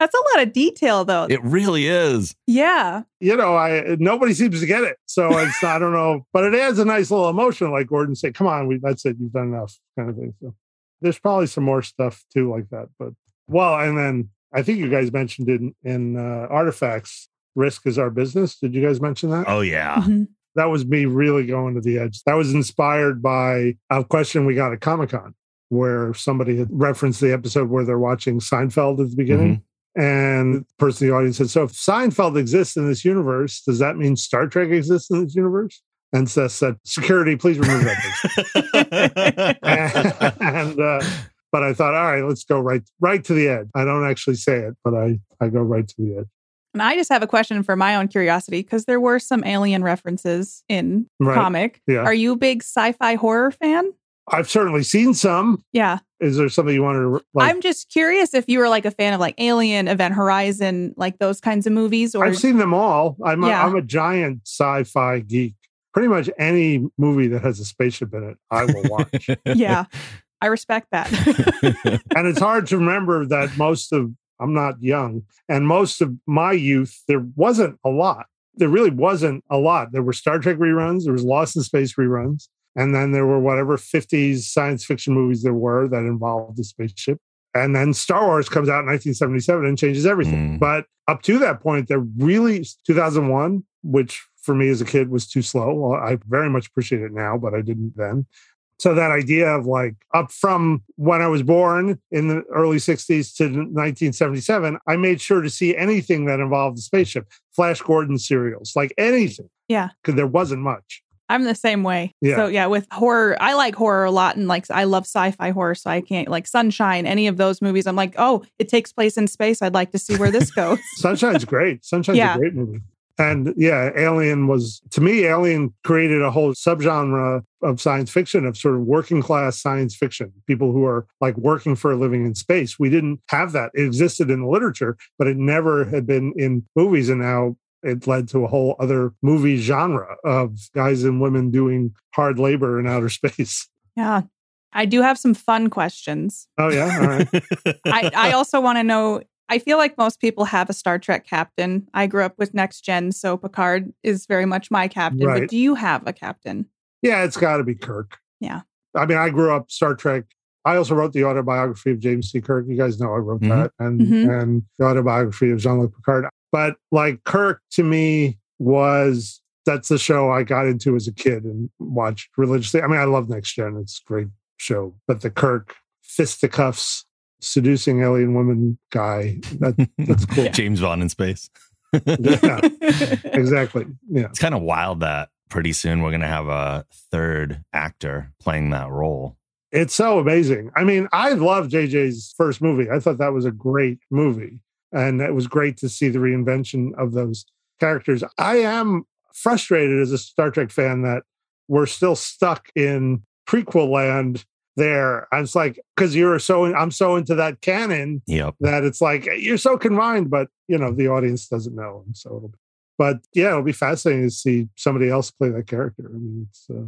That's a lot of detail, though. it really is. yeah. you know, I nobody seems to get it. So it's I don't know, but it adds a nice little emotion, like Gordon said, "Come on, we that's it, you've done enough," kind of thing. So there's probably some more stuff too like that. But well, and then I think you guys mentioned in in uh, artifacts, risk is our business. Did you guys mention that? Oh yeah. Mhm. That was me really going to the edge. That was inspired by a question we got at Comic Con, where somebody had referenced the episode where they're watching Seinfeld at the beginning. And the person in the audience said, So if Seinfeld exists in this universe, does that mean Star Trek exists in this universe? And Seth said, Security, please remove that. [LAUGHS] please." [LAUGHS] and uh, but I thought, all right, let's go right right to the edge. I don't actually say it, but I I go right to the edge. And I just have a question for my own curiosity because there were some alien references in Right. comic. Yeah. Are you a big sci-fi horror fan? I've certainly seen some. Yeah. Is there something you wanted to like? I'm just curious if you were like a fan of like Alien, Event Horizon, like those kinds of movies, or I've seen them all. I'm Yeah. I'm a giant sci-fi geek. Pretty much any movie that has a spaceship in it, I will watch. [LAUGHS] yeah, I respect that. [LAUGHS] and it's hard to remember that most of I'm not young, and most of my youth there wasn't a lot. There really wasn't a lot. There were Star Trek reruns, there was Lost in Space reruns, and then there were whatever 50s science fiction movies there were that involved the spaceship. And then Star Wars comes out in 1977 and changes everything. Mm. But up to that point, there really 2001, which for me as a kid was too slow. Well, I very much appreciate it now, but I didn't then. So that idea of like up from when I was born in the early 60s to 1977, I made sure to see anything that involved the spaceship, Flash Gordon serials, like anything. Yeah. Because there wasn't much. I'm the same way. Yeah. So yeah, with horror, I like horror a lot, and like I love sci-fi horror, so I can't like Sunshine, any of those movies. I'm like, oh, it takes place in space. I'd like to see where this goes. [LAUGHS] Sunshine's great. Sunshine's Yeah. a great movie. And yeah, Alien was to me, Alien created a whole subgenre of science fiction, of sort of working class science fiction, people who are like working for a living in space. We didn't have that. It existed in the literature, but it never had been in movies. And now it led to a whole other movie genre of guys and women doing hard labor in outer [LAUGHS] space. yeah, I do have some fun questions. Oh, yeah. All right. I, I also want to know. I feel like most people have a Star Trek captain. I grew up with Next Gen, so Picard is very much my captain. Right. But do you have a captain? Yeah, it's got to be Kirk. Yeah. I mean, I grew up Star Trek. I also wrote the autobiography of James T. Kirk. You guys know I wrote Mhm. that, and Mhm. and the autobiography of Jean Luc Picard. But like Kirk to me was that's the show I got into as a kid and watched religiously. I mean, I love Next Gen; it's a great show. But the Kirk fisticuffs, seducing alien woman guy, that, that's cool. [LAUGHS] James Bond in space. yeah, [LAUGHS] exactly. Yeah. It's kind of wild that pretty soon we're going to have a third actor playing that role. It's so amazing. I mean, I love JJ's first movie. I thought that was a great movie. And it was great to see the reinvention of those characters. I am frustrated as a Star Trek fan that we're still stuck in prequel land there. And it's like, because you're so, I'm so into that canon Yep. that it's like, you're so confined, but, you know, the audience doesn't know. And so it'll, but yeah, it'll be fascinating to see somebody else play that character. I mean, it's, uh,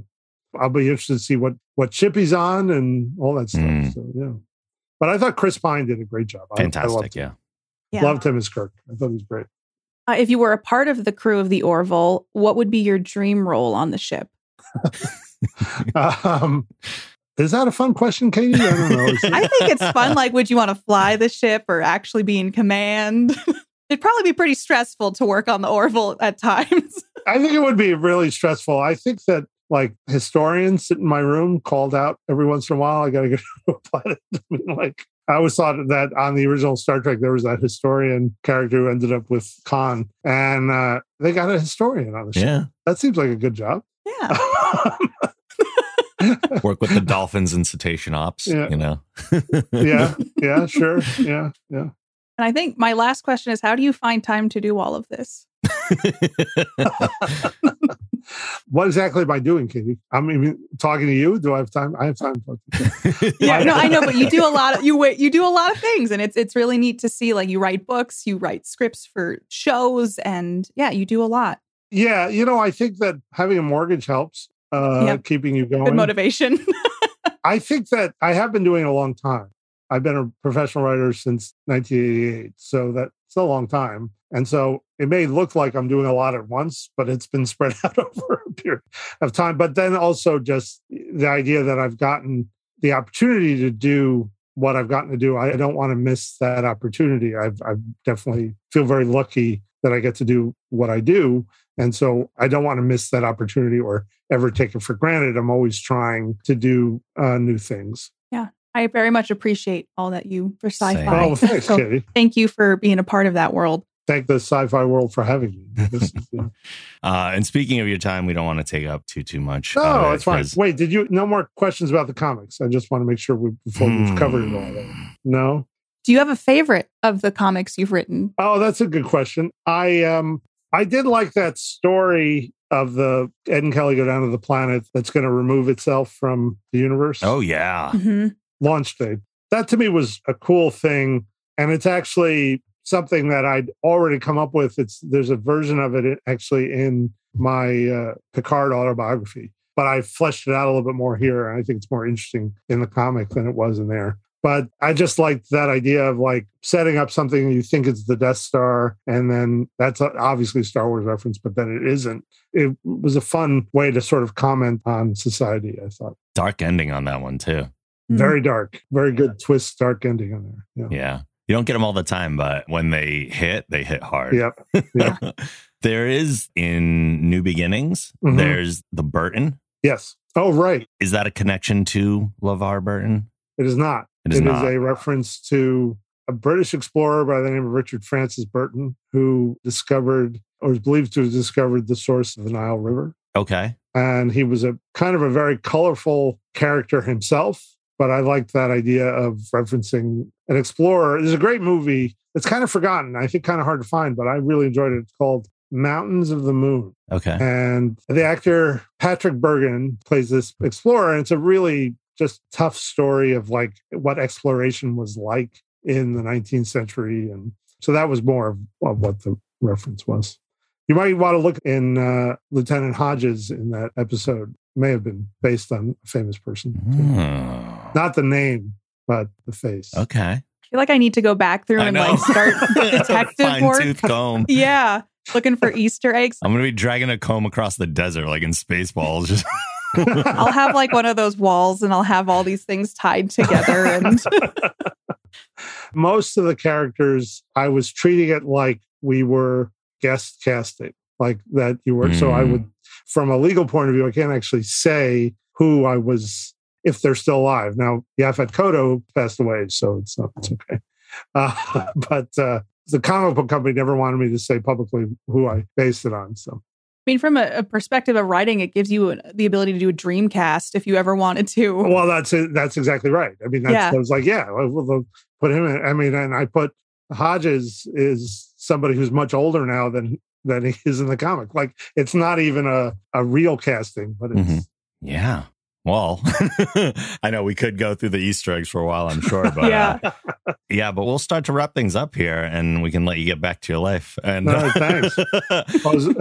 I'll be interested to see what what ship he's on and all that stuff. Mm. So yeah, but I thought Chris Pine did a great job. I- I, Fantastic. loved yeah. Yeah. loved him as Kirk. I thought he was great. Uh, if you were a part of the crew of the Orville, what would be your dream role on the ship? [LAUGHS] um, is that a fun question, Katie? I don't know. [LAUGHS] I think it's fun. Like, would you want to fly the ship or actually be in command? [LAUGHS] It'd probably be pretty stressful to work on the Orville at times. I think it would be really stressful. I think that like historians sit in my room called out every once in a while. I got to go to a planet. I mean, like I always thought that on the original Star Trek there was that historian character who ended up with Khan, and uh, they got a historian on the show. Yeah. That seems like a good job. Yeah. [LAUGHS] [LAUGHS] Work with the dolphins and cetacean ops, Yeah. you know? [LAUGHS] yeah, yeah, sure, yeah, yeah. And I think my last question is how do you find time to do all of this? [LAUGHS] What exactly am I doing, Katie? I'm even talking to you. Do I have time? I have time. To talk to. Yeah, no, I know, but you do a lot of you wait, you do a lot of things and it's it's really neat to see like you write books, you write scripts for shows and yeah, you do a lot. Yeah, you know, I think that having a mortgage helps uh, Yep. keeping you going. Good motivation. [LAUGHS] I think that I have been doing it a long time. I've been a professional writer since 1988, so that's a long time. And so it may look like I'm doing a lot at once, but it's been [LAUGHS] spread out over a period of time. But then also just the idea that I've gotten the opportunity to do what I've gotten to do. I don't want to miss that opportunity. I've, I definitely feel very lucky that I get to do what I do. And so I don't want to miss that opportunity or ever take it for granted. I'm always trying to do uh, new things. I very much appreciate all that you for sci-fi. Oh, [LAUGHS] thanks, So Kitty. thank you for being a part of that world. Thank the sci-fi world for having me. [LAUGHS] Is, uh, Uh, and speaking of your time, we don't want to take up too too much. no, of it, it's fine. 'cause- Wait, did you no more questions about the comics? I just want to make sure we before we've covered it all. Hmm. No. Do you have a favorite of the comics you've written? Oh, that's a good question. I um I did like that story of the Ed and Kelly go down to the planet that's going to remove itself from the universe. Oh yeah. Mhm. Launch date. That to me was a cool thing. And it's actually something that I'd already come up with. It's there's a version of it actually in my uh, Picard autobiography, but I fleshed it out a little bit more here. And I think it's more interesting in the comic than it was in there. But I just liked that idea of like setting up something you think is the Death Star, and then that's obviously Star Wars reference, but then it isn't. It was a fun way to sort of comment on society, I thought. Dark ending on that one too. Mhm. Very dark, very good twist, dark ending on there. Yeah. Yeah. You don't get them all the time, but when they hit, they hit hard. Yep. Yeah. [LAUGHS] there is in New Beginnings, Mhm. there's the Burton. Yes. Oh, right. Is that a connection to LeVar Burton? It is not. It is It is not. a reference to a British explorer by the name of Richard Francis Burton, who discovered or is believed to have discovered the source of the Nile River. Okay. And he was a kind of a very colorful character himself. But I liked that idea of referencing an explorer. There's a great movie. It's kind of forgotten. I think kind of hard to find, but I really enjoyed it. It's called Mountains of the Moon. Okay. And the actor Patrick Bergin plays this explorer. And it's a really just tough story of like what exploration was like in the 19th century. And so that was more of, of what the reference was. You might want to look in uh, Lieutenant Hodges in that episode. May have been based on a famous person. Hmm. Not the name, but the face. Okay. I feel like I need to go back through I and know. like start [LAUGHS] detective Fine work. tooth comb. [LAUGHS] Yeah, looking for Easter eggs. I'm gonna be dragging a comb across the desert like in Spaceballs. Just [LAUGHS] I'll have like one of those walls and I'll have all these things tied together and most of the characters i was treating it like we were guest casting like that you were so i Mm. would from a legal point of view i can't actually say who i was if they're still alive now Yaphet Kotto passed away so it's not it's okay [LAUGHS] uh, but uh, the comic book company never wanted me to say publicly who i based it on so I mean, from a, a perspective of writing, it gives you an, the ability to do a dream cast if you ever wanted to. well that's it that's exactly right i mean that's Yeah. I was like yeah well, we'll put him in i mean and i put hodges is somebody who's much older now than than he is in the comic like it's not even a a real casting but it's Mhm. yeah. Well, [LAUGHS] I know we could go through the Easter eggs for a while, I'm sure, but Yeah. uh, [LAUGHS] yeah, but we'll start to wrap things up here, and we can let you get back to your life. And All right, thanks. [LAUGHS] Was-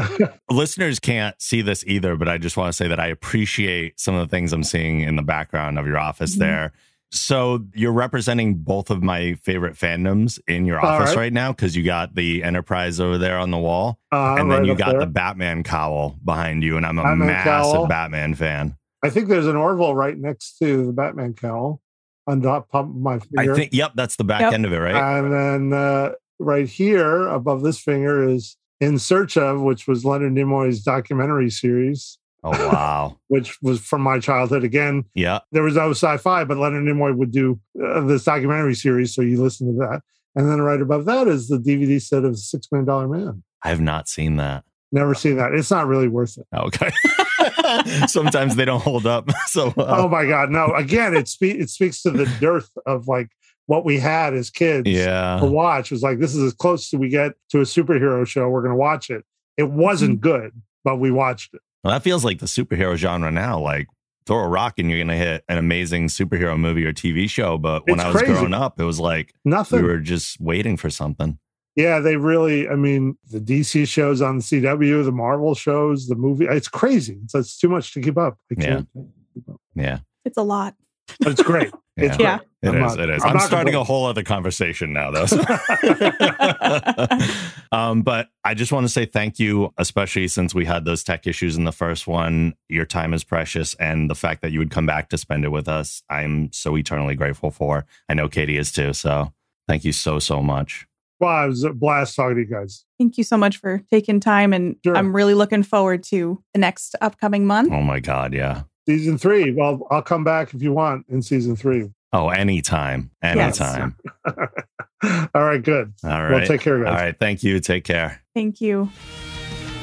listeners can't see this either, but I just want to say that I appreciate some of the things I'm seeing in the background of your office Mhm. there. So you're representing both of my favorite fandoms in your office right. right, now because you got the Enterprise over there on the wall, Uh, and then right you got there. the Batman cowl behind you, and I'm a Batman massive cowl. Batman fan. I think there's an Orville right next to the Batman cowl on top of my I finger. think, yep, that's the back Yep. end of it, right? And then uh, right here above this finger is In Search of, which was Leonard Nimoy's documentary series, oh wow, [LAUGHS] which was from my childhood. Again, yeah. there was no sci-fi, but Leonard Nimoy would do uh, this documentary series, so you listen to that. And then right above that is the DVD set of Six Million Dollar Man. I have not seen that. Never seen that. It's not really worth it. Okay. [LAUGHS] [LAUGHS] Sometimes they don't hold up. [LAUGHS] So uh, Oh my god, no! Again, it spe- it speaks to the dearth of like what we had as kids. Yeah, to watch It was like this is as close as we get to a superhero show. We're going to watch it. It wasn't good, but we watched it. well, that feels like the superhero genre now. Like throw a rock and you're gonna hit an amazing superhero movie or TV show. But when It's I was crazy. growing up, it was like Nothing. we were just waiting for something. Yeah, they really. I mean, the DC shows on the CW, the Marvel shows, the movie. It's crazy. It's, it's too much to keep up. I can't. keep up. Yeah. It's a lot. But it's great. [LAUGHS] It's Yeah. great. It I'm is. not- it is. I'm I'm, starting a whole other conversation now, though. so- [LAUGHS] um, but I just want to say thank you, especially since we had those tech issues in the first one. Your time is precious, and the fact that you would come back to spend it with us, I'm so eternally grateful for. I know Katie is too. So thank you so so much. Well, it was a blast talking to you guys. Thank you so much for taking time. And Sure. I'm really looking forward to the next upcoming month. Oh my God, yeah. Season three. Well, I'll come back if you want in season three. Oh, anytime, Yes. anytime. [LAUGHS] All right, good. All Well, take care, guys. All right. Thank you. Take care. Thank you.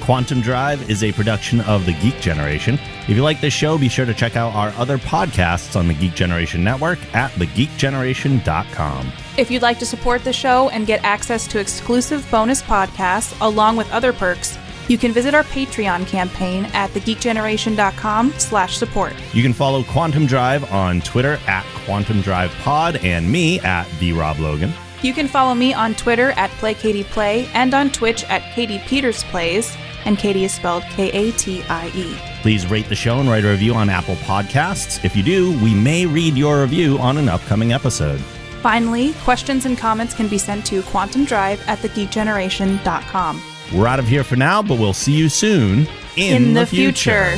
Quantum Drive is a production of the Geek Generation. If you like this show, be sure to check out our other podcasts on the Geek Generation Network at thegeekgeneration.com. If you'd like to support the show and get access to exclusive bonus podcasts along with other perks, you can visit our Patreon campaign at thegeekgeneration.com slash support. You can follow Quantum Drive on Twitter at Quantum Drive Pod and me at the Rob Logan. You can follow me on Twitter at PlayKatiePlay and on Twitch at Katie Peters Plays, and Katie is spelled K-A-T-I-E. Please rate the show and write a review on Apple Podcasts. If you do, we may read your review on an upcoming episode. Finally, questions and comments can be sent to quantumdrive at thegeekgeneration.com. We're out of here for now, but we'll see you soon In, the future.